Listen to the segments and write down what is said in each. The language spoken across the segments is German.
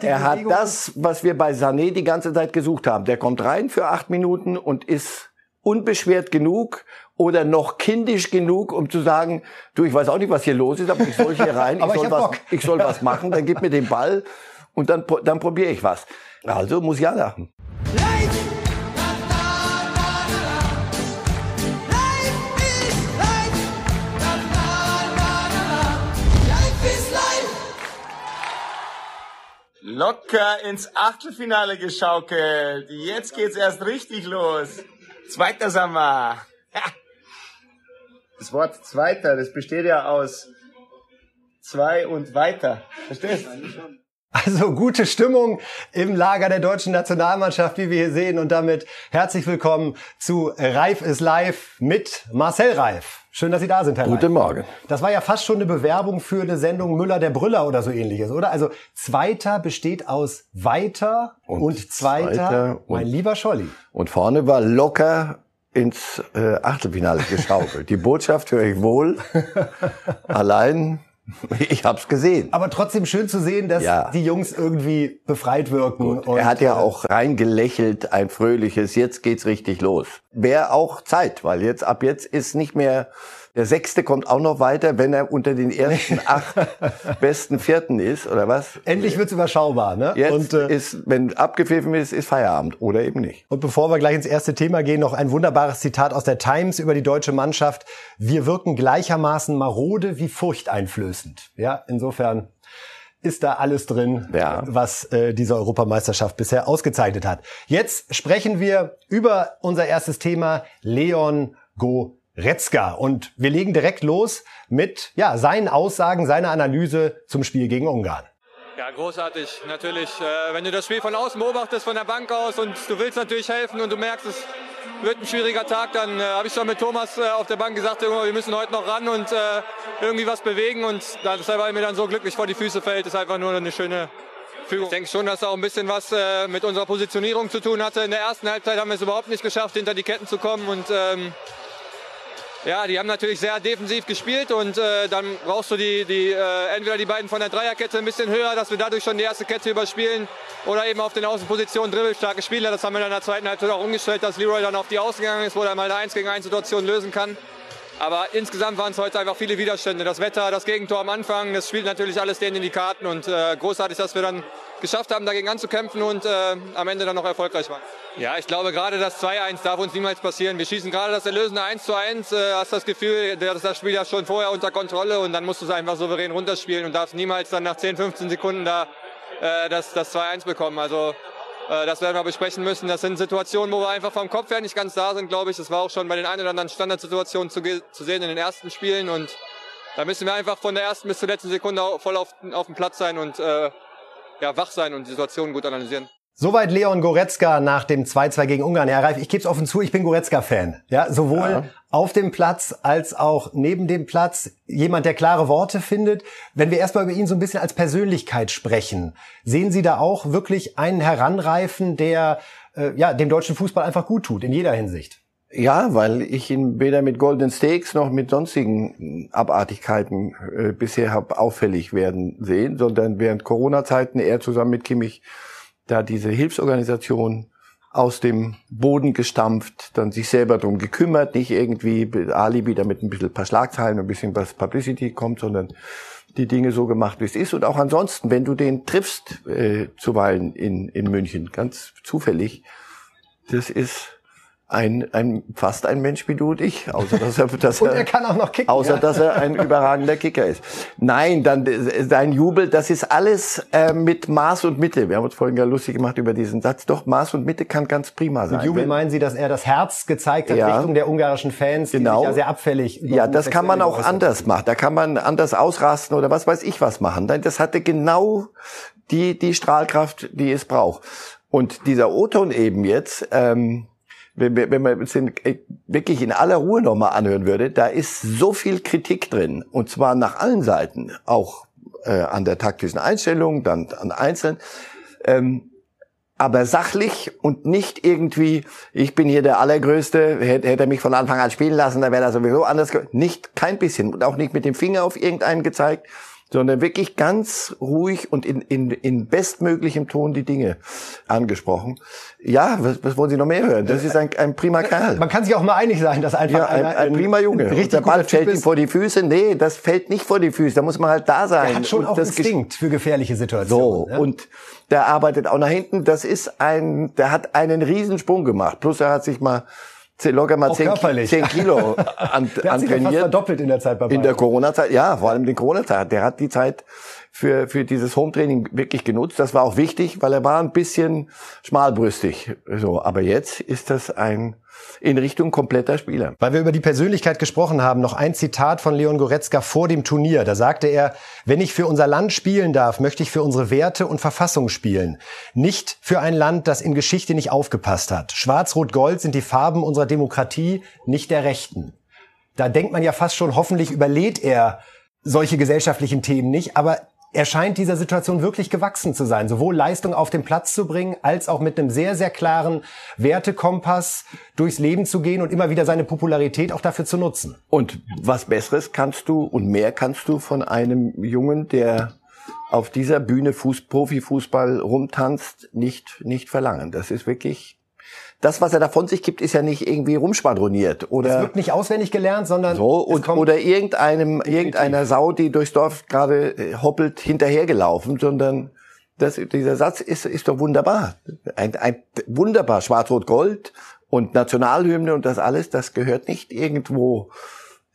Er hat das, was wir bei Sané die ganze Zeit gesucht haben. Der kommt rein für acht Minuten und ist unbeschwert genug oder noch kindisch genug, um zu sagen, du, ich weiß auch nicht, was hier los ist, aber ich soll hier rein, ich, soll, ich, was, ich soll was machen, dann gib mir den Ball und dann, dann probiere ich was. Also muss ja lachen. Locker ins Achtelfinale geschaukelt. Jetzt geht's erst richtig los. Zweiter Sommer. Das Wort Zweiter, das besteht ja aus zwei und weiter. Verstehst? du? Also gute Stimmung im Lager der deutschen Nationalmannschaft, wie wir hier sehen. Und damit herzlich willkommen zu Reif ist live mit Marcel Reif. Schön, dass Sie da sind, Herr Guten Reif. Morgen. Das war ja fast schon eine Bewerbung für eine Sendung Müller der Brüller oder so ähnliches, oder? Also Zweiter besteht aus Weiter und, und Zweiter, zweiter und, mein lieber Scholli. Und vorne war locker ins äh, Achtelfinale geschaukelt. Die Botschaft höre ich wohl. Allein Ich hab's gesehen. Aber trotzdem schön zu sehen, dass ja. die Jungs irgendwie befreit wirken. er hat ja äh, auch reingelächelt, ein fröhliches, jetzt geht's richtig los. Wäre auch Zeit, weil jetzt, ab jetzt ist nicht mehr der Sechste kommt auch noch weiter, wenn er unter den ersten acht besten Vierten ist, oder was? Endlich wird's überschaubar, ne? Jetzt und, äh, ist, wenn abgepfiffen ist, ist Feierabend oder eben nicht. Und bevor wir gleich ins erste Thema gehen, noch ein wunderbares Zitat aus der Times über die deutsche Mannschaft. Wir wirken gleichermaßen marode wie furchteinflößend. Ja, insofern ist da alles drin, ja. was äh, diese Europameisterschaft bisher ausgezeichnet hat. Jetzt sprechen wir über unser erstes Thema, Leon Go Retzka. Und wir legen direkt los mit ja, seinen Aussagen, seiner Analyse zum Spiel gegen Ungarn. Ja, großartig. Natürlich, äh, wenn du das Spiel von außen beobachtest, von der Bank aus und du willst natürlich helfen und du merkst, es wird ein schwieriger Tag, dann äh, habe ich schon mit Thomas äh, auf der Bank gesagt, wir müssen heute noch ran und äh, irgendwie was bewegen und das, weil mir dann so glücklich vor die Füße fällt, ist einfach nur eine schöne Fügung. Ich denke schon, dass auch ein bisschen was äh, mit unserer Positionierung zu tun hatte. In der ersten Halbzeit haben wir es überhaupt nicht geschafft, hinter die Ketten zu kommen und ähm, ja, die haben natürlich sehr defensiv gespielt und äh, dann brauchst du die, die äh, entweder die beiden von der Dreierkette ein bisschen höher, dass wir dadurch schon die erste Kette überspielen oder eben auf den Außenpositionen dribbelstarke Spieler. Das haben wir dann in der zweiten Halbzeit auch umgestellt, dass Leroy dann auf die Außen gegangen ist, wo er mal eine 1 gegen 1 Situation lösen kann. Aber insgesamt waren es heute einfach viele Widerstände. Das Wetter, das Gegentor am Anfang, das spielt natürlich alles denen in die Karten und äh, großartig, dass wir dann geschafft haben, dagegen anzukämpfen und äh, am Ende dann noch erfolgreich waren. Ja, ich glaube gerade das 2-1 darf uns niemals passieren. Wir schießen gerade das erlösende 1 zu 1, äh, hast das Gefühl, dass das Spiel ja schon vorher unter Kontrolle und dann musst du es einfach souverän runterspielen und darfst niemals dann nach 10, 15 Sekunden da äh, das, das 2-1 bekommen. Also das werden wir besprechen müssen. Das sind Situationen, wo wir einfach vom Kopf her nicht ganz da sind, glaube ich. Das war auch schon bei den ein oder anderen Standardsituationen zu, zu sehen in den ersten Spielen und da müssen wir einfach von der ersten bis zur letzten Sekunde voll auf, auf dem Platz sein und äh, ja, wach sein und die Situation gut analysieren. Soweit Leon Goretzka nach dem 2-2 gegen Ungarn. Herr Reif, ich gebe es offen zu, ich bin Goretzka-Fan. Ja, sowohl ja. auf dem Platz als auch neben dem Platz. Jemand, der klare Worte findet. Wenn wir erstmal über ihn so ein bisschen als Persönlichkeit sprechen, sehen Sie da auch wirklich einen Heranreifen, der äh, ja, dem deutschen Fußball einfach gut tut, in jeder Hinsicht? Ja, weil ich ihn weder mit Golden Steaks noch mit sonstigen Abartigkeiten äh, bisher habe auffällig werden sehen, sondern während Corona-Zeiten er zusammen mit Kimmich da diese Hilfsorganisation aus dem Boden gestampft, dann sich selber drum gekümmert, nicht irgendwie Alibi, damit ein bisschen ein paar Schlagzeilen, ein bisschen was Publicity kommt, sondern die Dinge so gemacht, wie es ist. Und auch ansonsten, wenn du den triffst, äh, zuweilen in, in München, ganz zufällig, das ist ein, ein fast ein Mensch wie du und ich, außer dass er, dass und er kann auch noch kicken, außer ja. dass er ein überragender Kicker ist. Nein, dann sein Jubel, das ist alles äh, mit Maß und Mitte. Wir haben uns vorhin ja lustig gemacht über diesen Satz. Doch Maß und Mitte kann ganz prima sein. Mit Jubel meinen Sie, dass er das Herz gezeigt hat ja. Richtung der ungarischen Fans, genau. die sich ja sehr abfällig. Ja, das kann man auch anders machen. Da kann man anders ausrasten oder was weiß ich was machen. Das hatte genau die die Strahlkraft, die es braucht. Und dieser O-Ton eben jetzt. Ähm, wenn, wenn man es äh, wirklich in aller Ruhe nochmal anhören würde, da ist so viel Kritik drin. Und zwar nach allen Seiten. Auch äh, an der taktischen Einstellung, dann an Einzelnen. Ähm, aber sachlich und nicht irgendwie, ich bin hier der Allergrößte, hätte, hätte er mich von Anfang an spielen lassen, dann wäre er sowieso anders. Nicht, kein bisschen. Und auch nicht mit dem Finger auf irgendeinen gezeigt, sondern wirklich ganz ruhig und in, in, in bestmöglichem Ton die Dinge angesprochen. Ja, was, was wollen Sie noch mehr hören? Das ist ein, ein prima Kerl. Man kann sich auch mal einig sein, dass einfach ja, ein, ein, ein prima Junge. Richtig der Ball fällt ihm vor die Füße. Nee, das fällt nicht vor die Füße. Da muss man halt da sein. Er hat schon und auch das Instinkt für gefährliche Situationen. So, ja? und der arbeitet auch nach hinten. Das ist ein, der hat einen Riesensprung gemacht. Plus er hat sich mal locker mal zehn, 10 Kilo an, der hat sich fast verdoppelt in der Zeit bei Bayern. In der Corona-Zeit, ja, vor allem in der Corona-Zeit. Der hat die Zeit für, für dieses Home-Training wirklich genutzt. Das war auch wichtig, weil er war ein bisschen schmalbrüstig. So, aber jetzt ist das ein in Richtung kompletter Spieler. Weil wir über die Persönlichkeit gesprochen haben, noch ein Zitat von Leon Goretzka vor dem Turnier. Da sagte er, wenn ich für unser Land spielen darf, möchte ich für unsere Werte und Verfassung spielen. Nicht für ein Land, das in Geschichte nicht aufgepasst hat. Schwarz-Rot-Gold sind die Farben unserer Demokratie, nicht der Rechten. Da denkt man ja fast schon, hoffentlich überlädt er solche gesellschaftlichen Themen nicht, aber er scheint dieser Situation wirklich gewachsen zu sein, sowohl Leistung auf den Platz zu bringen, als auch mit einem sehr, sehr klaren Wertekompass durchs Leben zu gehen und immer wieder seine Popularität auch dafür zu nutzen. Und was Besseres kannst du und mehr kannst du von einem Jungen, der auf dieser Bühne Fuß, Profifußball rumtanzt, nicht, nicht verlangen. Das ist wirklich das, was er da von sich gibt, ist ja nicht irgendwie rumschwadroniert oder. Es wird nicht auswendig gelernt, sondern so und, oder irgendeinem irgendeiner Sau, die durchs Dorf gerade äh, hoppelt, hinterhergelaufen, sondern das, dieser Satz ist, ist doch wunderbar. Ein, ein wunderbar Schwarz-Rot-Gold und Nationalhymne und das alles, das gehört nicht irgendwo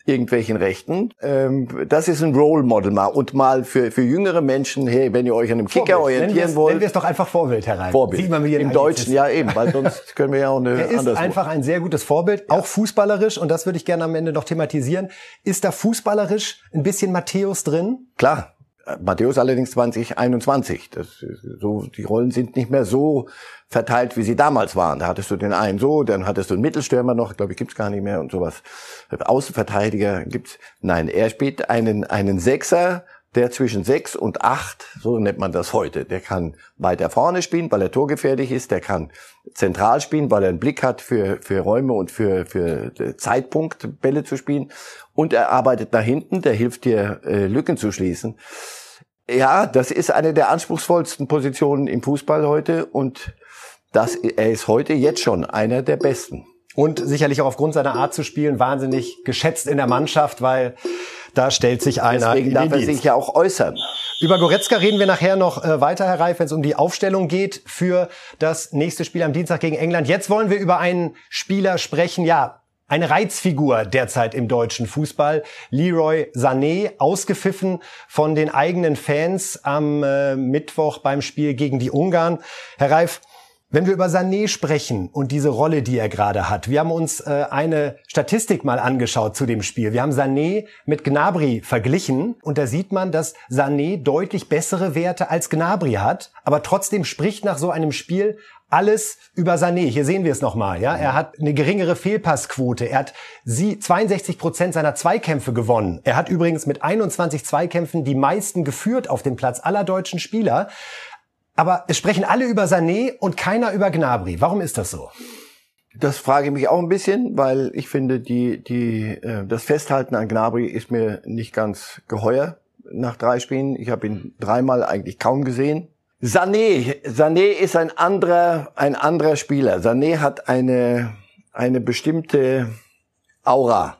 irgendwelchen Rechten. Ähm, das ist ein Role Model mal und mal für, für jüngere Menschen, hey, wenn ihr euch an einem Kicker Vorbild. orientieren wollt. Nennen wir es doch einfach Vorbild herein. Vorbild. Im Deutschen, ja eben, weil sonst können wir ja auch eine Er ist einfach ein sehr gutes Vorbild, auch fußballerisch und das würde ich gerne am Ende noch thematisieren. Ist da fußballerisch ein bisschen Matthäus drin? Klar, Matthäus allerdings 2021. Das, so, die Rollen sind nicht mehr so verteilt, wie sie damals waren. Da hattest du den einen so, dann hattest du einen Mittelstürmer noch, glaube ich, gibt's gar nicht mehr und sowas. Außenverteidiger gibt's. Nein, er spielt einen, einen Sechser, der zwischen sechs und acht, so nennt man das heute, der kann weiter vorne spielen, weil er torgefährlich ist, der kann zentral spielen, weil er einen Blick hat für, für Räume und für, für Zeitpunkt Bälle zu spielen. Und er arbeitet nach hinten, der hilft dir, äh, Lücken zu schließen. Ja, das ist eine der anspruchsvollsten Positionen im Fußball heute und das, er ist heute jetzt schon einer der besten. Und sicherlich auch aufgrund seiner Art zu spielen wahnsinnig geschätzt in der Mannschaft, weil da stellt sich einer Deswegen darf er sich ja auch äußern. Über Goretzka reden wir nachher noch äh, weiter, Herr Reif, wenn es um die Aufstellung geht für das nächste Spiel am Dienstag gegen England. Jetzt wollen wir über einen Spieler sprechen, ja, eine Reizfigur derzeit im deutschen Fußball. Leroy Sané, ausgepfiffen von den eigenen Fans am äh, Mittwoch beim Spiel gegen die Ungarn. Herr Reif, wenn wir über Sané sprechen und diese Rolle, die er gerade hat, wir haben uns äh, eine Statistik mal angeschaut zu dem Spiel. Wir haben Sané mit Gnabry verglichen und da sieht man, dass Sané deutlich bessere Werte als Gnabry hat, aber trotzdem spricht nach so einem Spiel alles über Sané. Hier sehen wir es nochmal. Ja? Er hat eine geringere Fehlpassquote. Er hat 62 Prozent seiner Zweikämpfe gewonnen. Er hat übrigens mit 21 Zweikämpfen die meisten geführt auf dem Platz aller deutschen Spieler. Aber es sprechen alle über Sané und keiner über Gnabry. Warum ist das so? Das frage ich mich auch ein bisschen, weil ich finde, die, die, äh, das Festhalten an Gnabry ist mir nicht ganz geheuer nach drei Spielen. Ich habe ihn dreimal eigentlich kaum gesehen. Sané, Sané ist ein anderer, ein anderer Spieler. Sané hat eine, eine bestimmte Aura.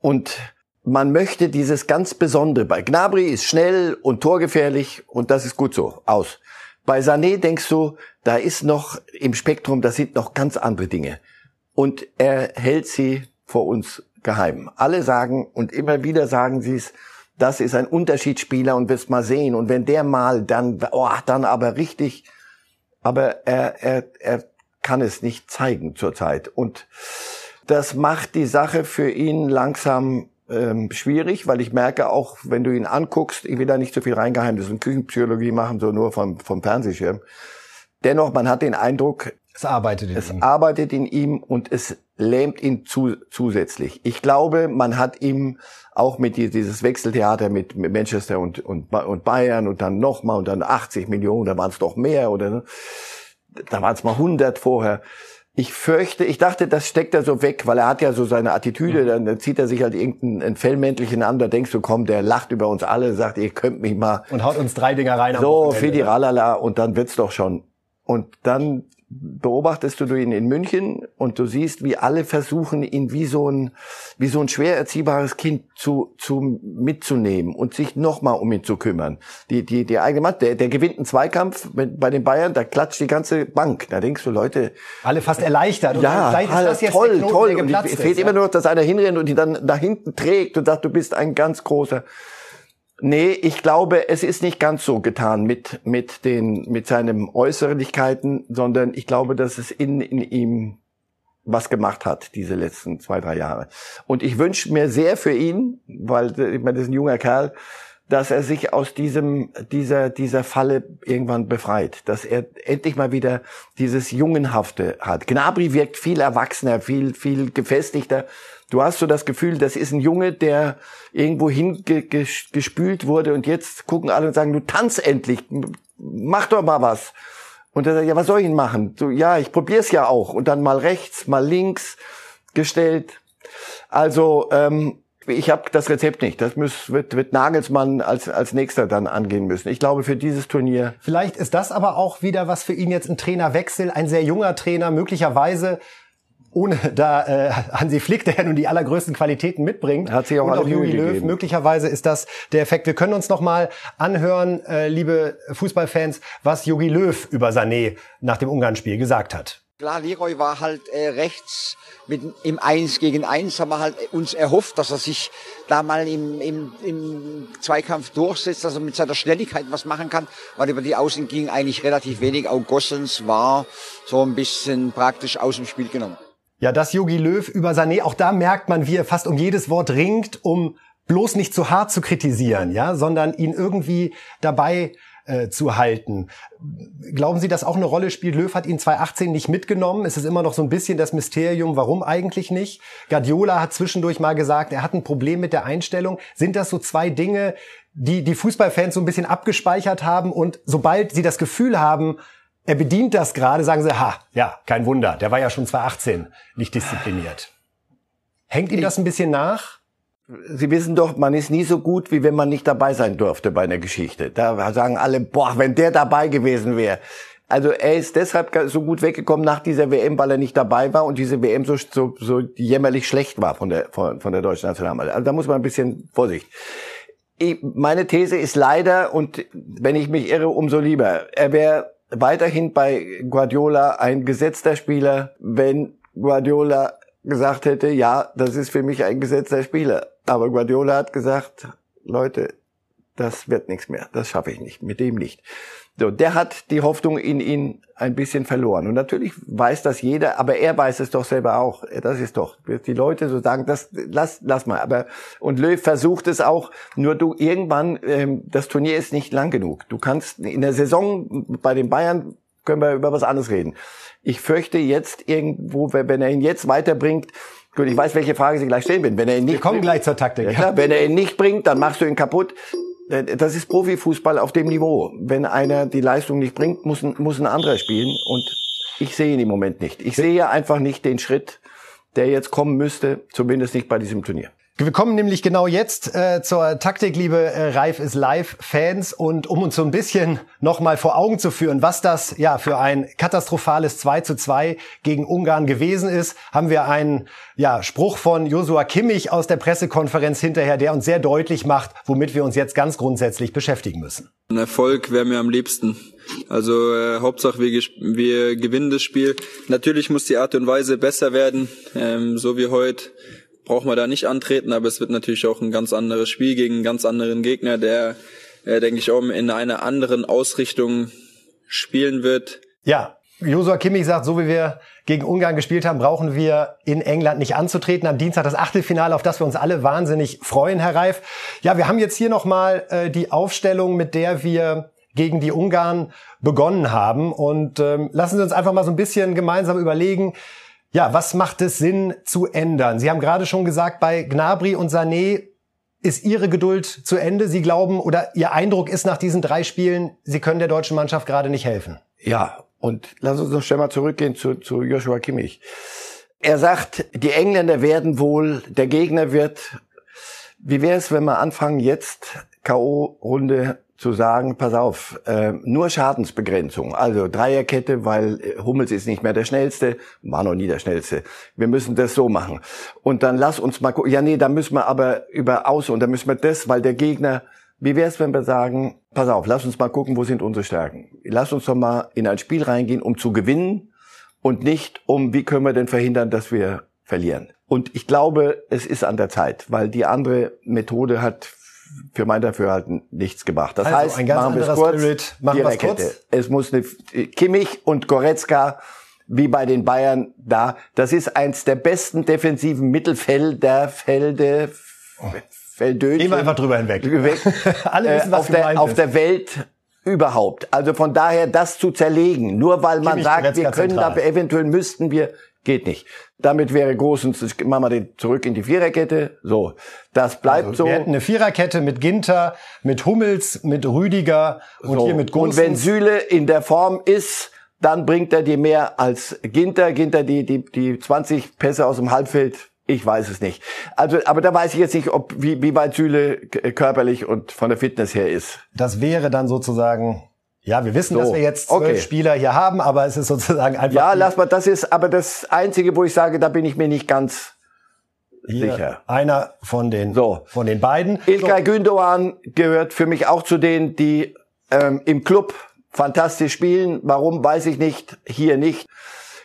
Und man möchte dieses ganz Besondere. Bei Gnabry ist schnell und torgefährlich und das ist gut so. Aus. Bei Sané denkst du, da ist noch im Spektrum, da sind noch ganz andere Dinge. Und er hält sie vor uns geheim. Alle sagen und immer wieder sagen sie es, das ist ein Unterschiedsspieler und wirst mal sehen. Und wenn der mal, dann, oh, dann aber richtig. Aber er, er, er kann es nicht zeigen zurzeit. Und das macht die Sache für ihn langsam ähm, schwierig, weil ich merke auch, wenn du ihn anguckst, ich will da nicht so viel reingeheimnis und Küchenpsychologie machen, so nur vom, vom Fernsehschirm. Dennoch, man hat den Eindruck, es arbeitet in es ihm. arbeitet in ihm und es lähmt ihn zu, zusätzlich. Ich glaube, man hat ihm auch mit dieses Wechseltheater mit, mit Manchester und, und, und Bayern und dann nochmal und dann 80 Millionen, da waren es doch mehr oder da waren es mal 100 vorher Ich fürchte, ich dachte, das steckt er so weg, weil er hat ja so seine Attitüde, mhm. dann zieht er sich halt irgendein Fellmäntelchen an, da denkst du, komm, der lacht über uns alle, sagt, ihr könnt mich mal. Und haut uns drei Dinger rein. So, Fidi Ralala, und dann wird's doch schon. Und dann beobachtest du ihn in München und du siehst, wie alle versuchen, ihn wie so ein, wie so ein schwer erziehbares Kind zu, zu mitzunehmen und sich nochmal um ihn zu kümmern. Die, die, die eigene Mann, der, der gewinnt einen Zweikampf bei den Bayern, da klatscht die ganze Bank. Da denkst du, Leute. Alle fast erleichtert. Ja, alles, toll, Knoten, toll. Und es fehlt ist, immer nur noch, dass einer hinrennt und die dann da hinten trägt und sagt, du bist ein ganz großer. Nee, ich glaube, es ist nicht ganz so getan mit, mit den, mit seinen Äußerlichkeiten, sondern ich glaube, dass es in, in ihm was gemacht hat, diese letzten zwei, drei Jahre. Und ich wünsche mir sehr für ihn, weil, ich meine, das ist ein junger Kerl, dass er sich aus diesem, dieser, dieser Falle irgendwann befreit, dass er endlich mal wieder dieses Jungenhafte hat. Gnabry wirkt viel erwachsener, viel, viel gefestigter. Du hast so das Gefühl, das ist ein Junge, der irgendwo hingespült wurde und jetzt gucken alle und sagen, du tanz endlich, mach doch mal was. Und er sagt, ja, was soll ich denn machen? So, ja, ich probier's ja auch. Und dann mal rechts, mal links gestellt. Also, ähm, ich habe das Rezept nicht. Das muss, wird, wird Nagelsmann als, als nächster dann angehen müssen. Ich glaube, für dieses Turnier. Vielleicht ist das aber auch wieder was für ihn jetzt ein Trainerwechsel, ein sehr junger Trainer, möglicherweise ohne da äh, Hansi Flick, der ja nun die allergrößten Qualitäten mitbringt. Hat sich auch, und auch Jogi Löw. Möglicherweise ist das der Effekt. Wir können uns noch mal anhören, äh, liebe Fußballfans, was Jogi Löw über Sané nach dem Ungarn-Spiel gesagt hat. Klar, Leroy war halt äh, rechts mit im Eins gegen Eins, haben wir halt uns erhofft, dass er sich da mal im, im, im Zweikampf durchsetzt, dass er mit seiner Schnelligkeit was machen kann, weil über die Außen ging eigentlich relativ wenig. Auch Gossens war so ein bisschen praktisch aus dem Spiel genommen. Ja, das Yogi Löw über Sané, auch da merkt man, wie er fast um jedes Wort ringt, um bloß nicht zu hart zu kritisieren, ja, sondern ihn irgendwie dabei äh, zu halten. Glauben Sie, dass auch eine Rolle spielt? Löw hat ihn 2018 nicht mitgenommen. Es ist immer noch so ein bisschen das Mysterium, warum eigentlich nicht? Guardiola hat zwischendurch mal gesagt, er hat ein Problem mit der Einstellung. Sind das so zwei Dinge, die die Fußballfans so ein bisschen abgespeichert haben und sobald sie das Gefühl haben, er bedient das gerade, sagen sie, ha, ja, kein Wunder, der war ja schon 2018 nicht diszipliniert. Hängt ihm das ein bisschen nach? Sie wissen doch, man ist nie so gut, wie wenn man nicht dabei sein durfte bei einer Geschichte. Da sagen alle, boah, wenn der dabei gewesen wäre. Also er ist deshalb so gut weggekommen nach dieser WM, weil er nicht dabei war und diese WM so, so, so jämmerlich schlecht war von der, von, von der deutschen Nationalmannschaft. Also da muss man ein bisschen Vorsicht. Ich, meine These ist leider, und wenn ich mich irre, umso lieber, er wäre weiterhin bei Guardiola ein gesetzter Spieler, wenn Guardiola gesagt hätte, ja, das ist für mich ein gesetzter Spieler. Aber Guardiola hat gesagt, Leute, das wird nichts mehr, das schaffe ich nicht, mit dem nicht. So, der hat die Hoffnung in ihn ein bisschen verloren. Und natürlich weiß das jeder, aber er weiß es doch selber auch. Das ist doch, die Leute so sagen, das lass, lass mal. Aber und Löw versucht es auch. Nur du irgendwann, ähm, das Turnier ist nicht lang genug. Du kannst in der Saison bei den Bayern können wir über was anderes reden. Ich fürchte jetzt irgendwo, wenn er ihn jetzt weiterbringt, Gut, ich weiß, welche Frage Sie gleich stellen werden. Wenn er ihn nicht Wir kommen bringt, gleich zur Taktik. Ja, klar, wenn er ihn nicht bringt, dann machst du ihn kaputt. Äh, das ist Profifußball auf dem Niveau. Wenn einer die Leistung nicht bringt, muss ein, muss ein anderer spielen. Und ich sehe ihn im Moment nicht. Ich sehe einfach nicht den Schritt, der jetzt kommen müsste, zumindest nicht bei diesem Turnier. Wir kommen nämlich genau jetzt äh, zur Taktik, liebe äh, Reif ist Live-Fans. Und um uns so ein bisschen nochmal vor Augen zu führen, was das ja für ein katastrophales 2 zu 2 gegen Ungarn gewesen ist, haben wir einen ja, Spruch von Josua Kimmich aus der Pressekonferenz hinterher, der uns sehr deutlich macht, womit wir uns jetzt ganz grundsätzlich beschäftigen müssen. Ein Erfolg wäre mir am liebsten. Also äh, Hauptsache wir, wir gewinnen das Spiel. Natürlich muss die Art und Weise besser werden, ähm, so wie heute braucht man da nicht antreten, aber es wird natürlich auch ein ganz anderes Spiel gegen einen ganz anderen Gegner, der, äh, denke ich, auch in einer anderen Ausrichtung spielen wird. Ja, Josua Kimmich sagt, so wie wir gegen Ungarn gespielt haben, brauchen wir in England nicht anzutreten. Am Dienstag das Achtelfinale, auf das wir uns alle wahnsinnig freuen, Herr Reif. Ja, wir haben jetzt hier nochmal äh, die Aufstellung, mit der wir gegen die Ungarn begonnen haben. Und ähm, lassen Sie uns einfach mal so ein bisschen gemeinsam überlegen, ja, was macht es Sinn zu ändern? Sie haben gerade schon gesagt, bei Gnabry und Sané ist Ihre Geduld zu Ende. Sie glauben oder Ihr Eindruck ist nach diesen drei Spielen, Sie können der deutschen Mannschaft gerade nicht helfen. Ja, Und lass uns noch schnell mal zurückgehen zu, zu Joshua Kimmich. Er sagt, die Engländer werden wohl, der Gegner wird. Wie wäre es, wenn wir anfangen jetzt K.O.-Runde zu sagen, pass auf, äh, nur Schadensbegrenzung, also Dreierkette, weil äh, Hummels ist nicht mehr der Schnellste, war noch nie der Schnellste. Wir müssen das so machen. Und dann lass uns mal gucken, ja nee, da müssen wir aber über Aus und da müssen wir das, weil der Gegner, wie wäre es, wenn wir sagen, pass auf, lass uns mal gucken, wo sind unsere Stärken. Lass uns doch mal in ein Spiel reingehen, um zu gewinnen und nicht um, wie können wir denn verhindern, dass wir verlieren. Und ich glaube, es ist an der Zeit, weil die andere Methode hat für mein Dafürhalten nichts gebracht. Das also, heißt, ein ganz machen wir es kurz, Spirit. Machen Kette. kurz. Es muss eine Kimmich und Goretzka wie bei den Bayern da. Das ist eins der besten defensiven Mittelfelder, Felde, Feldöchen. Gehen wir einfach drüber hinweg. Weg, Alle wissen, äh, was auf, der, auf der Welt überhaupt. Also von daher das zu zerlegen, nur weil man Kimmich, sagt, wir können zentral. da eventuell müssten wir, geht nicht. Damit wäre großens, machen wir den zurück in die Viererkette. So, das bleibt Also, so. Wir hätten eine Viererkette mit Ginter, mit Hummels, mit Rüdiger und So. hier mit Und wenn Gosens. Süle in der Form ist, dann bringt er dir mehr als Ginter. Ginter die, die, die 20 Pässe aus dem Halbfeld. Ich weiß es nicht. Also, aber da weiß ich jetzt nicht, ob, wie, wie weit Süle körperlich und von der Fitness her ist. Das wäre dann sozusagen, ja, wir wissen, So, dass wir jetzt zwölf okay. Spieler hier haben, aber es ist sozusagen einfach Ja, lass mal, das ist aber das Einzige, wo ich sage, da bin ich mir nicht ganz hier sicher. einer von den, So. von den beiden. Ilkay Gündoğan gehört für mich auch zu denen, die ähm, im Club fantastisch spielen. Warum, weiß ich nicht. Hier nicht.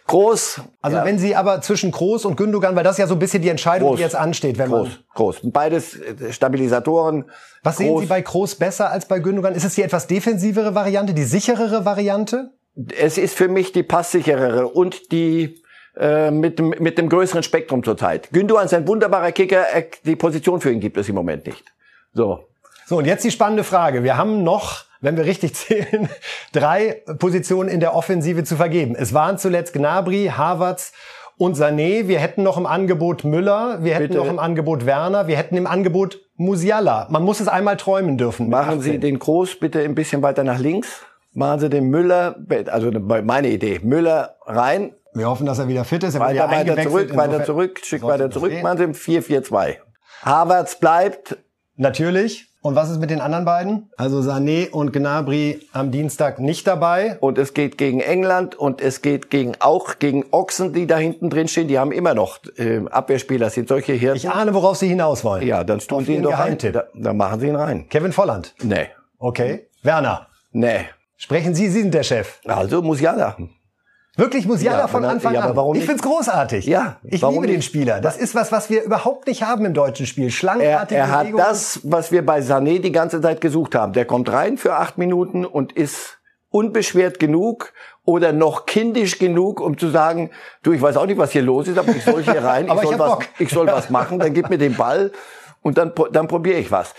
Groß. Also ja, wenn Sie aber zwischen Groß und Gündogan, weil das ja so ein bisschen die Entscheidung, Groß. die jetzt ansteht, wenn groß, man. groß. Beides äh, Stabilisatoren. Was sehen groß. Sie bei Groß besser als bei Gündogan? Ist es die etwas defensivere Variante, die sicherere Variante? Es ist für mich die passsicherere und die äh, mit, dem, mit dem größeren Spektrum zurzeit. Gündoğan ist ein wunderbarer Kicker. Er, die Position für ihn gibt es im Moment nicht. So. So, und jetzt die spannende Frage. Wir haben noch, wenn wir richtig zählen, drei Positionen in der Offensive zu vergeben. Es waren zuletzt Gnabry, Havertz und Sané. Wir hätten noch im Angebot Müller, wir hätten Bitte. noch im Angebot Werner, wir hätten im Angebot Musiala. Man muss es einmal träumen dürfen. Machen Sie 18. den Groß bitte ein bisschen weiter nach links. Machen Sie den Müller, also meine Idee, Müller rein, Wir hoffen, dass er wieder fit ist. Er weiter, ja weiter zurück, weiter zurück, sollte weiter zurück, machen Sie im 4-4-2. Havertz bleibt, Natürlich. Und was ist mit den anderen beiden? Also Sané und Gnabry am Dienstag nicht dabei. und es geht gegen England und es geht gegen auch gegen Ochsen, die da hinten drin stehen. Die haben immer noch äh, Abwehrspieler, sind solche Hirten. Ich ahne, worauf Sie hinaus wollen. ja, dann tun Sie ihn doch rein. Geheimtipp. Da, dann machen Sie ihn rein. Kevin Volland. Nee, Okay. Werner. nee. Sprechen Sie, Sie sind der Chef. Also Musiala. Wirklich Musiala Ja, von Anfang ja, an. warum ich nicht? find's großartig. Ja, Ich liebe den nicht? Spieler. Das ist was, was wir überhaupt nicht haben im deutschen Spiel. Er, Schlangenartige er hat Bewegungen. das, was wir bei Sané die ganze Zeit gesucht haben. Der kommt rein für acht Minuten und ist unbeschwert genug oder noch kindisch genug, um zu sagen, du, ich weiß auch nicht, was hier los ist, aber ich soll hier rein, ich Aber ich soll, hab was, ich soll was machen, dann gib mir den Ball und dann, dann probiere ich was.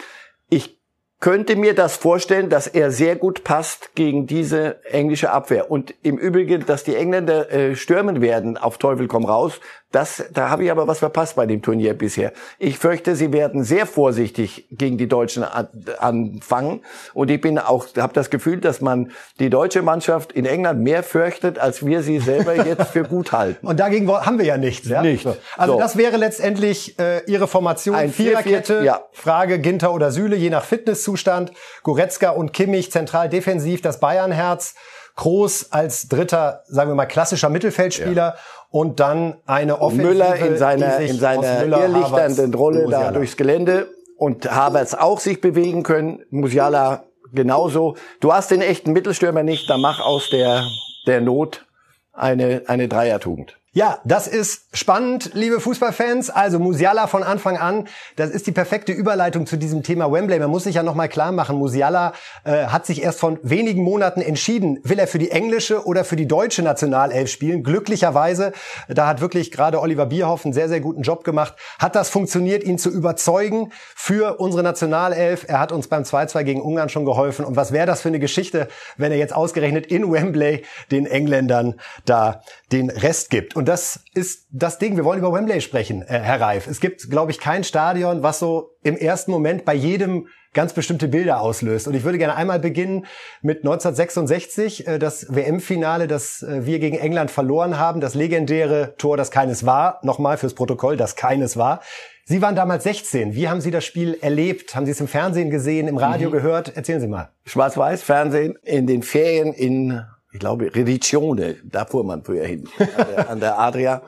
Könnte mir das vorstellen, dass er sehr gut passt gegen diese englische Abwehr. Und im Übrigen, dass die Engländer äh, stürmen werden, auf Teufel komm raus, das, da habe ich aber was verpasst bei dem Turnier bisher. Ich fürchte, sie werden sehr vorsichtig gegen die Deutschen an, anfangen. Und ich bin auch, habe das Gefühl, dass man die deutsche Mannschaft in England mehr fürchtet, als wir sie selber jetzt für gut halten. Und dagegen haben wir ja nichts. Ja? Nicht. So. Also So. das wäre letztendlich äh, Ihre Formation. Ein Viererkette, 4-4, ja. Frage Ginter oder Süle, je nach Fitnesszustand. Goretzka und Kimmich zentral defensiv, das Bayernherz. Groß als dritter, sagen wir mal, klassischer Mittelfeldspieler und dann eine Offensive, Müller in seiner, in seiner Müller, irrlichternden Rolle und da Musiala. durchs Gelände und Havertz auch sich bewegen können, Musiala genauso. Du hast den echten Mittelstürmer nicht, dann mach aus der, der Not eine, eine Dreiertugend. Ja, das ist spannend, liebe Fußballfans. Also Musiala von Anfang an, das ist die perfekte Überleitung zu diesem Thema Wembley. Man muss sich ja noch mal klar machen, Musiala äh, hat sich erst von wenigen Monaten entschieden, will er für die englische oder für die deutsche Nationalelf spielen. Glücklicherweise, da hat wirklich gerade Oliver Bierhoff einen sehr, sehr guten Job gemacht, hat das funktioniert, ihn zu überzeugen für unsere Nationalelf. Er hat uns beim 2-2 gegen Ungarn schon geholfen. Und was wäre das für eine Geschichte, wenn er jetzt ausgerechnet in Wembley den Engländern da den Rest gibt? Und das ist das Ding. Wir wollen über Wembley sprechen, äh, Herr Reif. Es gibt, glaube ich, kein Stadion, was so im ersten Moment bei jedem ganz bestimmte Bilder auslöst. Und ich würde gerne einmal beginnen mit 1966, äh, das WM-Finale, das äh, wir gegen England verloren haben, das legendäre Tor, das keines war. Nochmal fürs Protokoll, das keines war. Sie waren damals 16. Wie haben Sie das Spiel erlebt? Haben Sie es im Fernsehen gesehen, im Radio mhm. gehört? Erzählen Sie mal. Schwarz-Weiß Fernsehen in den Ferien in, ich glaube, Redicione. Da fuhr man früher hin. An der, an der Adria.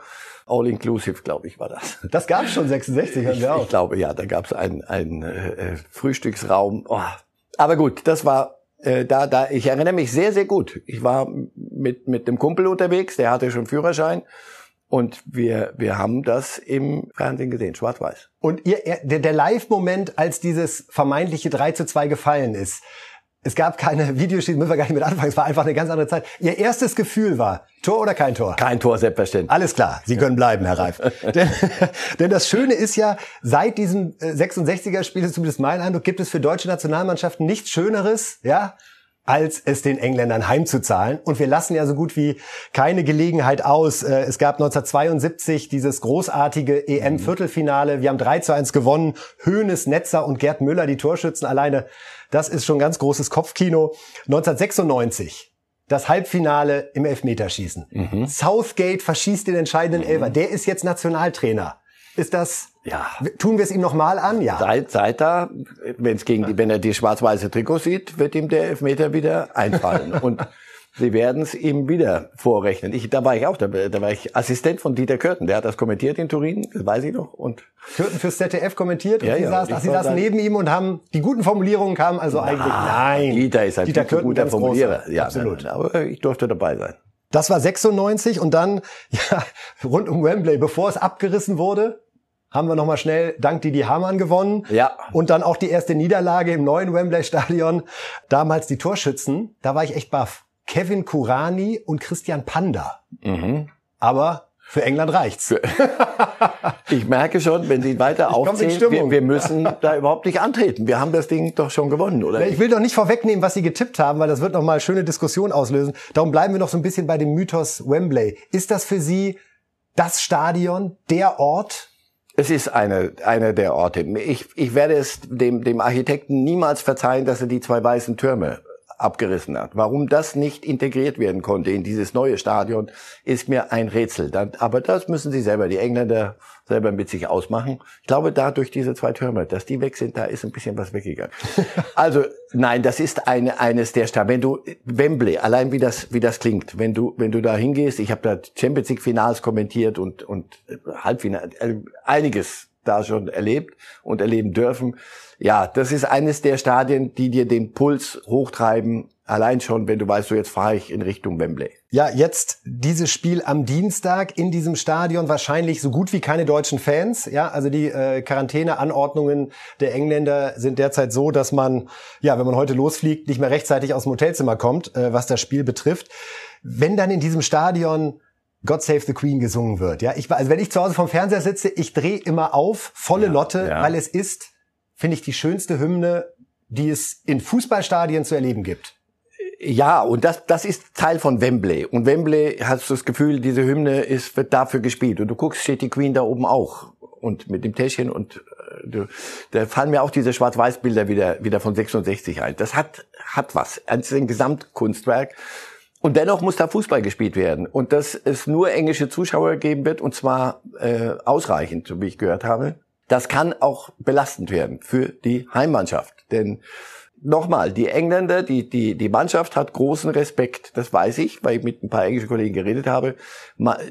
All Inclusive, glaube ich, war das. Das gab es schon 66, hören wir auch. Ich glaube, ja, da gab es einen, einen äh, Frühstücksraum. Oh. Aber gut, das war äh, da, da. Ich erinnere mich sehr, sehr gut. Ich war mit mit dem Kumpel unterwegs, der hatte schon Führerschein. Und wir, wir haben das im Fernsehen gesehen, schwarz-weiß. Und ihr, der, der Live-Moment, als dieses vermeintliche 3 zu 2 gefallen ist, es gab keine Videoschießen, müssen wir gar nicht mit anfangen. Es war einfach eine ganz andere Zeit. Ihr erstes Gefühl war, Tor oder kein Tor? Kein Tor, selbstverständlich. Alles klar, Sie können bleiben, Herr Reif. denn, denn das Schöne ist ja, seit diesem 66er-Spiel, äh, zumindest mein Eindruck, gibt es für deutsche Nationalmannschaften nichts Schöneres, ja, als es den Engländern heimzuzahlen. Und wir lassen ja so gut wie keine Gelegenheit aus. Äh, es gab 1972 dieses großartige EM-Viertelfinale. Wir haben 3 zu 1 gewonnen. Höhnes, Netzer und Gerd Müller, die Torschützen alleine das ist schon ganz großes Kopfkino. 1996 das Halbfinale im Elfmeterschießen. Mhm. Southgate verschießt den entscheidenden mhm. Elfer. Der ist jetzt Nationaltrainer. Ist das, ja. tun wir es ihm nochmal an? Ja. Seit, seit da, wenn es gegen die, wenn er die schwarz-weiße Trikot sieht, wird ihm der Elfmeter wieder einfallen. Und Sie werden es ihm wieder vorrechnen. Ich, da war ich auch, da, da war ich Assistent von Dieter Kürten. Der hat das kommentiert in Turin, das weiß ich noch. Und Kürten fürs ZDF kommentiert. Und ja, Sie, ja, saßen, ach, Sie saßen neben ihm und haben die guten Formulierungen kamen also na, eigentlich. Nein, Dieter ist ein Dieter Kürten, guter Formulierer. Ja, absolut. Aber ich durfte dabei sein. Das war 96 und dann ja, rund um Wembley, bevor es abgerissen wurde, haben wir nochmal schnell dank Didi Hamann gewonnen. Ja. Und dann auch die erste Niederlage im neuen Wembley Stadion. Damals die Torschützen, da war ich echt baff. Kevin Kurani und Christian Panda. Mhm. Aber für England reicht's. ich merke schon, wenn Sie weiter aufzählen, wir, wir, müssen da überhaupt nicht antreten. Wir haben das Ding doch schon gewonnen, oder? Ich will doch nicht vorwegnehmen, was Sie getippt haben, weil das wird noch mal schöne Diskussion auslösen. Darum bleiben wir noch so ein bisschen bei dem Mythos Wembley. Ist das für Sie das Stadion, der Ort? Es ist eine, eine der Orte. Ich, ich werde es dem, dem Architekten niemals verzeihen, dass er die zwei weißen Türme abgerissen hat. Warum das nicht integriert werden konnte in dieses neue Stadion, ist mir ein Rätsel. Aber das müssen sie selber, die Engländer selber mit sich ausmachen. Ich glaube, da durch diese zwei Türme, dass die weg sind, da ist ein bisschen was weggegangen. also nein, das ist eine, eines der Stadien. Wenn du Wembley, allein wie das wie das klingt, wenn du wenn du da hingehst, ich habe da Champions League Finals kommentiert und und Halbfinale, äh, einiges da schon erlebt und erleben dürfen. Ja, das ist eines der Stadien, die dir den Puls hochtreiben. Allein schon, wenn du weißt, so jetzt fahre ich in Richtung Wembley. Ja, jetzt dieses Spiel am Dienstag in diesem Stadion wahrscheinlich so gut wie keine deutschen Fans. Ja, also die äh, Quarantäneanordnungen der Engländer sind derzeit so, dass man, ja, wenn man heute losfliegt, nicht mehr rechtzeitig aus dem Hotelzimmer kommt, äh, was das Spiel betrifft. Wenn dann in diesem Stadion God Save the Queen gesungen wird. Ja, ich, also wenn ich zu Hause vom Fernseher sitze, ich drehe immer auf, volle ja, Lotte, ja. weil es ist, finde ich, die schönste Hymne, die es in Fußballstadien zu erleben gibt. Ja, und das, das ist Teil von Wembley. Und Wembley hast du das Gefühl, diese Hymne ist, wird dafür gespielt. Und du guckst, steht die Queen da oben auch. Und mit dem Täschchen und äh, du, da fallen mir auch diese Schwarz-Weiß-Bilder wieder, wieder von 66 ein. Das hat, hat was. Es ist ein Gesamtkunstwerk. Und dennoch muss da Fußball gespielt werden. Und dass es nur englische Zuschauer geben wird, und zwar äh, ausreichend, so wie ich gehört habe, das kann auch belastend werden für die Heimmannschaft. Denn nochmal, die Engländer, die, die, die Mannschaft hat großen Respekt, das weiß ich, weil ich mit ein paar englischen Kollegen geredet habe.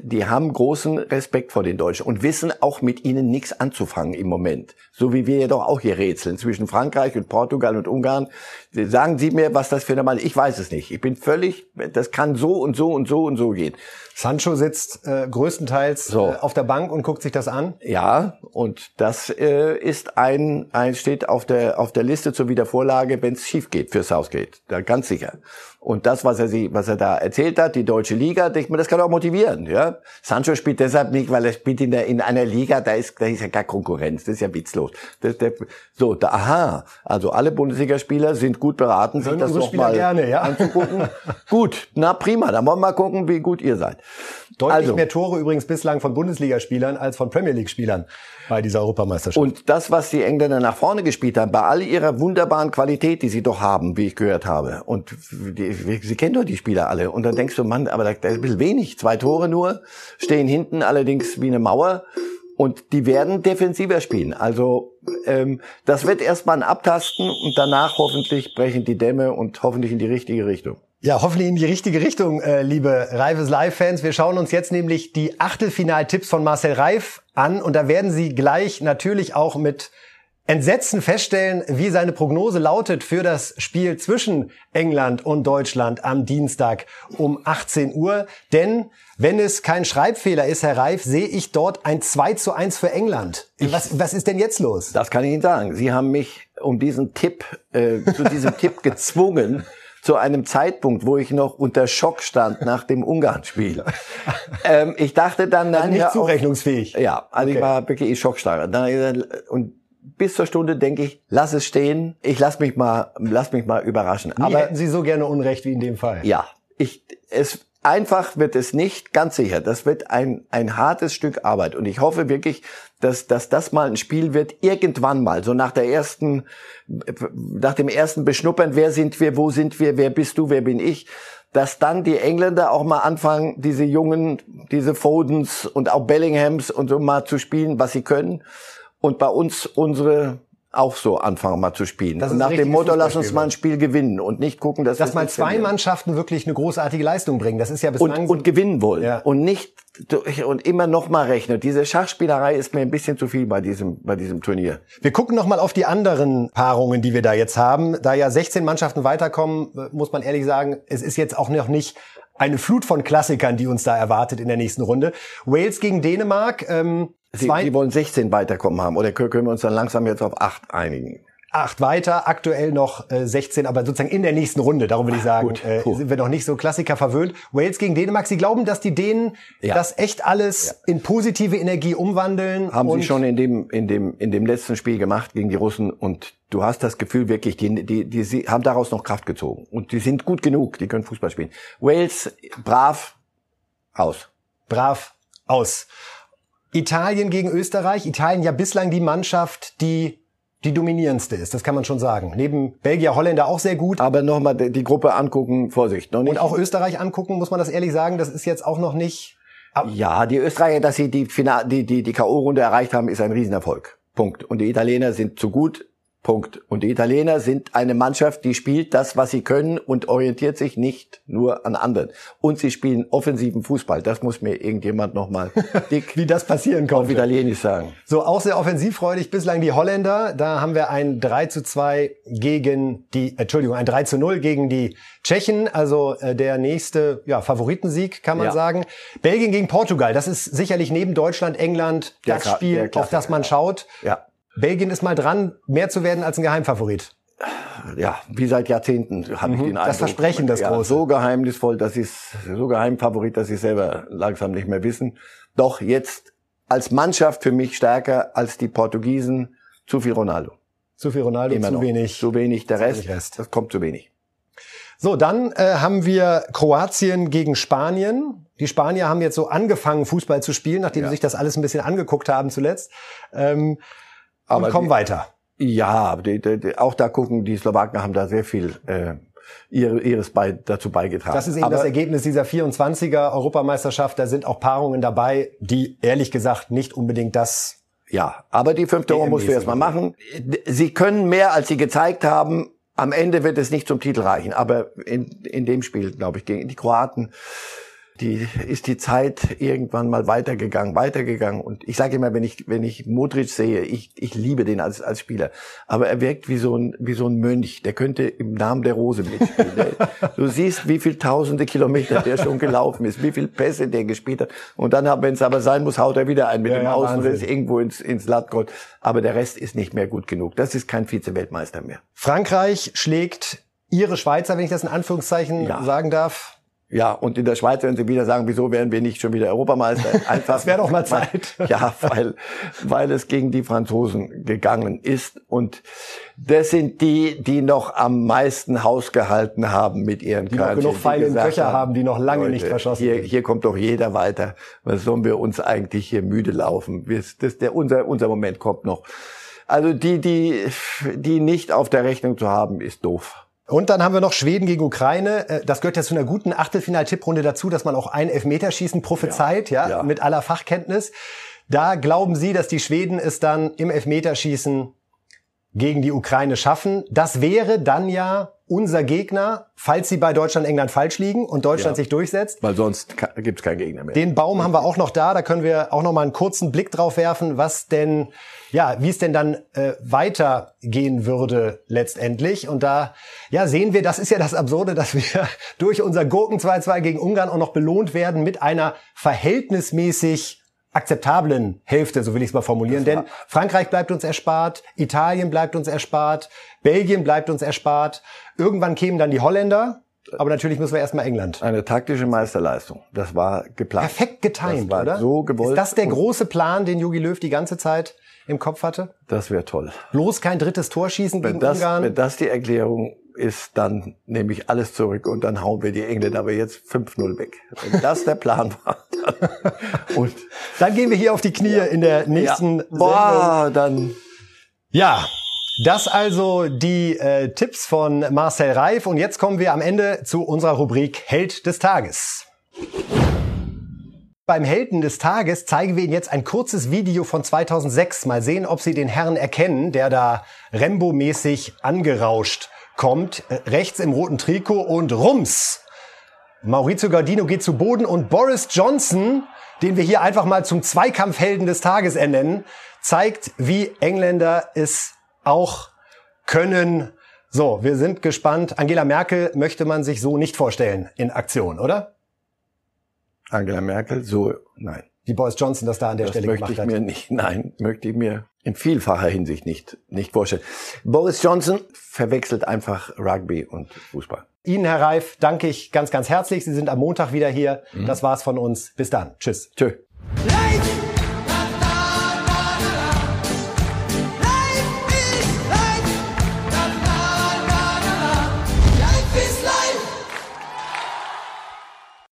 Die haben großen Respekt vor den Deutschen und wissen auch mit ihnen nichts anzufangen im Moment. So wie wir ja doch auch hier rätseln zwischen Frankreich und Portugal und Ungarn. Sagen Sie mir, was das für eine Meinung Ich weiß es nicht. Ich bin völlig, das kann so und so und so und so gehen. Sancho sitzt äh, größtenteils so. äh, auf der Bank und guckt sich das an. Ja, und das äh, ist ein, ein steht auf der auf der Liste zur Wiedervorlage, wenn es schief geht für Southgate. Da ganz sicher. Und das, was er sie, was er da erzählt hat, die deutsche Liga, ich mir, das kann auch motivieren, ja. Sancho spielt deshalb nicht, weil er spielt in der, in einer Liga, da ist, da ist ja gar Konkurrenz, das ist ja witzlos. Das, der, so, da, aha, also alle Bundesligaspieler sind gut beraten, sich das noch mal gerne, ja? anzugucken. gut, na prima, dann wollen wir mal gucken, wie gut ihr seid. Deutlich also, mehr Tore übrigens bislang von Bundesligaspielern als von Premier League-Spielern bei dieser Europameisterschaft. Und das, was die Engländer nach vorne gespielt haben, bei all ihrer wunderbaren Qualität, die sie doch haben, wie ich gehört habe, und die, sie kennen doch die Spieler alle, und dann denkst du, Mann, aber da, ist ein bisschen wenig, zwei Tore nur, stehen hinten allerdings wie eine Mauer, und die werden defensiver spielen. Also ähm, das wird erstmal ein Abtasten und danach hoffentlich brechen die Dämme und hoffentlich in die richtige Richtung. Ja, hoffentlich in die richtige Richtung, äh, liebe Reifes Live-Fans. Wir schauen uns jetzt nämlich die Achtelfinaltipps von Marcel Reif an und da werden Sie gleich natürlich auch mit Entsetzen feststellen, wie seine Prognose lautet für das Spiel zwischen England und Deutschland am Dienstag um 18 Uhr. Denn wenn es kein Schreibfehler ist, Herr Reif, sehe ich dort ein 2 zu 1 für England. Was, was ist denn jetzt los? Das kann ich Ihnen sagen. Sie haben mich um diesen Tipp, äh, zu diesem Tipp gezwungen zu einem Zeitpunkt, wo ich noch unter Schock stand nach dem Ungarn-Spiel. ähm, ich dachte dann, dann also nicht zurechnungsfähig. Ja, also okay. ich war wirklich schockstarre. Und bis zur Stunde denke ich, lass es stehen. Ich lass mich mal, lass mich mal überraschen. Nie Aber hätten Sie so gerne Unrecht wie in dem Fall. Ja, ich es einfach wird es nicht, ganz sicher. Das wird ein, ein hartes Stück Arbeit. Und ich hoffe wirklich, dass, dass das mal ein Spiel wird, irgendwann mal, so nach der ersten, nach dem ersten Beschnuppern, wer sind wir, wo sind wir, wer bist du, wer bin ich, dass dann die Engländer auch mal anfangen, diese Jungen, diese Fodens und auch Bellinghams und so mal zu spielen, was sie können. Und bei uns unsere auch so anfangen mal zu spielen. Das und nach dem Motto, lass uns mal ein Spiel gewinnen und nicht gucken, dass dass mal zwei. Mannschaften wirklich eine großartige Leistung bringen. Das ist ja bislang und, und gewinnen wollen ja. und nicht und immer noch mal rechnen. Diese Schachspielerei ist mir ein bisschen zu viel bei diesem bei diesem Turnier. Wir gucken noch mal auf die anderen Paarungen, die wir da jetzt haben. Da ja 16 Mannschaften weiterkommen, muss man ehrlich sagen, es ist jetzt auch noch nicht eine Flut von Klassikern, die uns da erwartet in der nächsten Runde. Wales gegen Dänemark. Ähm, Sie, Sie wollen 16 weiterkommen haben oder können wir uns dann langsam jetzt auf 8 einigen? Acht weiter, aktuell noch äh, 16, aber sozusagen in der nächsten Runde, darum würde ich sagen, Gut, äh, sind wir noch nicht so Klassiker verwöhnt. Wales gegen Dänemark, Sie glauben, dass die Dänen ja. das echt alles ja. in positive Energie umwandeln? Haben sie schon in dem, in dem, in dem letzten Spiel gemacht gegen die Russen und du hast das Gefühl wirklich, die, die, die, die haben daraus noch Kraft gezogen und die sind gut genug, die können Fußball spielen. Wales, brav, aus. Brav, aus. Italien gegen Österreich. Italien ja bislang die Mannschaft, die die dominierendste ist, das kann man schon sagen. Neben Belgier, Holländer auch sehr gut. Aber nochmal die Gruppe angucken, Vorsicht. Noch nicht. Und auch Österreich angucken, muss man das ehrlich sagen, das ist jetzt auch noch nicht... Ja, die Österreicher, dass sie die, Final, die, die, die K.O.-Runde erreicht haben, ist ein Riesenerfolg. Punkt. Und die Italiener sind zu gut, Punkt. Und die Italiener sind eine Mannschaft, die spielt das, was sie können und orientiert sich nicht nur an anderen. Und sie spielen offensiven Fußball. Das muss mir irgendjemand nochmal dick wie das passieren konnte. auf Italienisch sagen. So, auch sehr offensivfreudig bislang die Holländer. Da haben wir ein 3 zu 2 gegen die, Entschuldigung, ein 3 zu 0 gegen die Tschechen. Also äh, der nächste ja, Favoritensieg, kann man ja. sagen. Belgien gegen Portugal. Das ist sicherlich neben Deutschland, England das der, Spiel, auf das man schaut. Ja. Belgien ist mal dran, mehr zu werden als ein Geheimfavorit. Ja, wie seit Jahrzehnten habe mhm. ich den Eindruck. Das Versprechen, das ja, große. So geheimnisvoll, dass sie so Geheimfavorit, dass sie selber langsam nicht mehr wissen. Doch jetzt als Mannschaft für mich stärker als die Portugiesen. Zu viel Ronaldo. Zu viel Ronaldo, Immer zu noch. wenig. Zu wenig der Rest, Rest. Das kommt zu wenig. So, dann äh, haben wir Kroatien gegen Spanien. Die Spanier haben jetzt so angefangen, Fußball zu spielen, nachdem ja. sie sich das alles ein bisschen angeguckt haben zuletzt. Ähm, aber und kommen die, weiter. Ja, die, die, auch da gucken, die Slowaken haben da sehr viel äh, ihres bei, dazu beigetragen. Das ist eben aber, das Ergebnis dieser 24er Europameisterschaft. Da sind auch Paarungen dabei, die ehrlich gesagt nicht unbedingt das ja, aber die fünfte Euro musst du erstmal machen. Sie können mehr, als sie gezeigt haben. Am Ende wird es nicht zum Titel reichen. Aber in, in dem Spiel, glaube ich, gegen die Kroaten die ist die Zeit irgendwann mal weitergegangen, weitergegangen. Und ich sage immer, wenn ich wenn ich Modric sehe, ich, ich liebe den als als Spieler, aber er wirkt wie so ein wie so ein Mönch. Der könnte im Namen der Rose mitspielen. du siehst, wie viel Tausende Kilometer der schon gelaufen ist, wie viel Pässe der gespielt hat. Und dann, wenn es aber sein muss, haut er wieder ein mit ja, dem ja, Außenriss irgendwo ins ins Lattgold. Aber der Rest ist nicht mehr gut genug. Das ist kein Vize-Weltmeister mehr. Frankreich schlägt Ihre Schweizer, wenn ich das in Anführungszeichen ja. sagen darf. Ja, und in der Schweiz werden sie wieder sagen, wieso werden wir nicht schon wieder Europameister? Einfach, das wäre doch mal Zeit. ja, weil, weil es gegen die Franzosen gegangen ist. Und das sind die, die noch am meisten Haus gehalten haben mit ihren Die noch genug Pfeile im Köcher haben, die noch lange Leute, nicht verschossen hier, Hier kommt doch jeder weiter. Was sollen wir uns eigentlich hier müde laufen? Das, der, unser, unser Moment kommt noch. Also die, die, die nicht auf der Rechnung zu haben, ist doof. Und dann haben wir noch Schweden gegen Ukraine. Äh, das gehört ja zu einer guten Achtelfinal-Tipprunde dazu, dass man auch ein Elfmeterschießen prophezeit, ja, ja, ja, mit aller Fachkenntnis. Da glauben Sie, dass die Schweden es dann im Elfmeterschießen gegen die Ukraine schaffen. Das wäre dann ja unser Gegner, falls sie bei Deutschland, England falsch liegen und Deutschland ja, sich durchsetzt. Weil sonst gibt es keinen Gegner mehr. Den Baum haben wir auch noch da. Da können wir auch noch mal einen kurzen Blick drauf werfen, was denn, ja, wie es denn dann äh, weitergehen würde letztendlich. Und da, ja, sehen wir, das ist ja das Absurde, dass wir durch unser Gurken 2-2 gegen Ungarn auch noch belohnt werden mit einer verhältnismäßig akzeptablen Hälfte, so will ich es mal formulieren. Denn Frankreich bleibt uns erspart, Italien bleibt uns erspart, Belgien bleibt uns erspart. Irgendwann kämen dann die Holländer, aber natürlich müssen wir erstmal England. Eine taktische Meisterleistung. Das war geplant. Perfekt getimt, oder? So gewollt. Ist das der große Plan, den Jogi Löw die ganze Zeit im Kopf hatte? Das wäre toll. Bloß kein drittes Tor schießen wenn gegen das, Ungarn. Wenn das die Erklärung ist, dann nehme ich alles zurück und dann hauen wir die Engländer aber jetzt 5-0 weg. Wenn das der Plan war. Dann, und dann gehen wir hier auf die Knie ja. in der nächsten ja. Boah, dann. Ja, das also die äh, Tipps von Marcel Reif und jetzt kommen wir am Ende zu unserer Rubrik Held des Tages. Beim Helden des Tages zeigen wir Ihnen jetzt ein kurzes Video von 2006. Mal sehen, ob Sie den Herrn erkennen, der da Rembo-mäßig angerauscht kommt, äh, rechts im roten Trikot und Rums. Maurizio Gardino geht zu Boden und Boris Johnson, den wir hier einfach mal zum Zweikampfhelden des Tages ernennen, zeigt, wie Engländer es auch können. So, wir sind gespannt. Angela Merkel möchte man sich so nicht vorstellen in Aktion, oder? Angela Merkel, so, nein wie Boris Johnson das da an der das Stelle gemacht hat. möchte ich mir nicht, nein, möchte ich mir in vielfacher Hinsicht nicht, nicht vorstellen. Boris Johnson verwechselt einfach Rugby und Fußball. Ihnen, Herr Reif, danke ich ganz, ganz herzlich. Sie sind am Montag wieder hier. Mhm. Das war's von uns. Bis dann. Tschüss. Tschö. Light!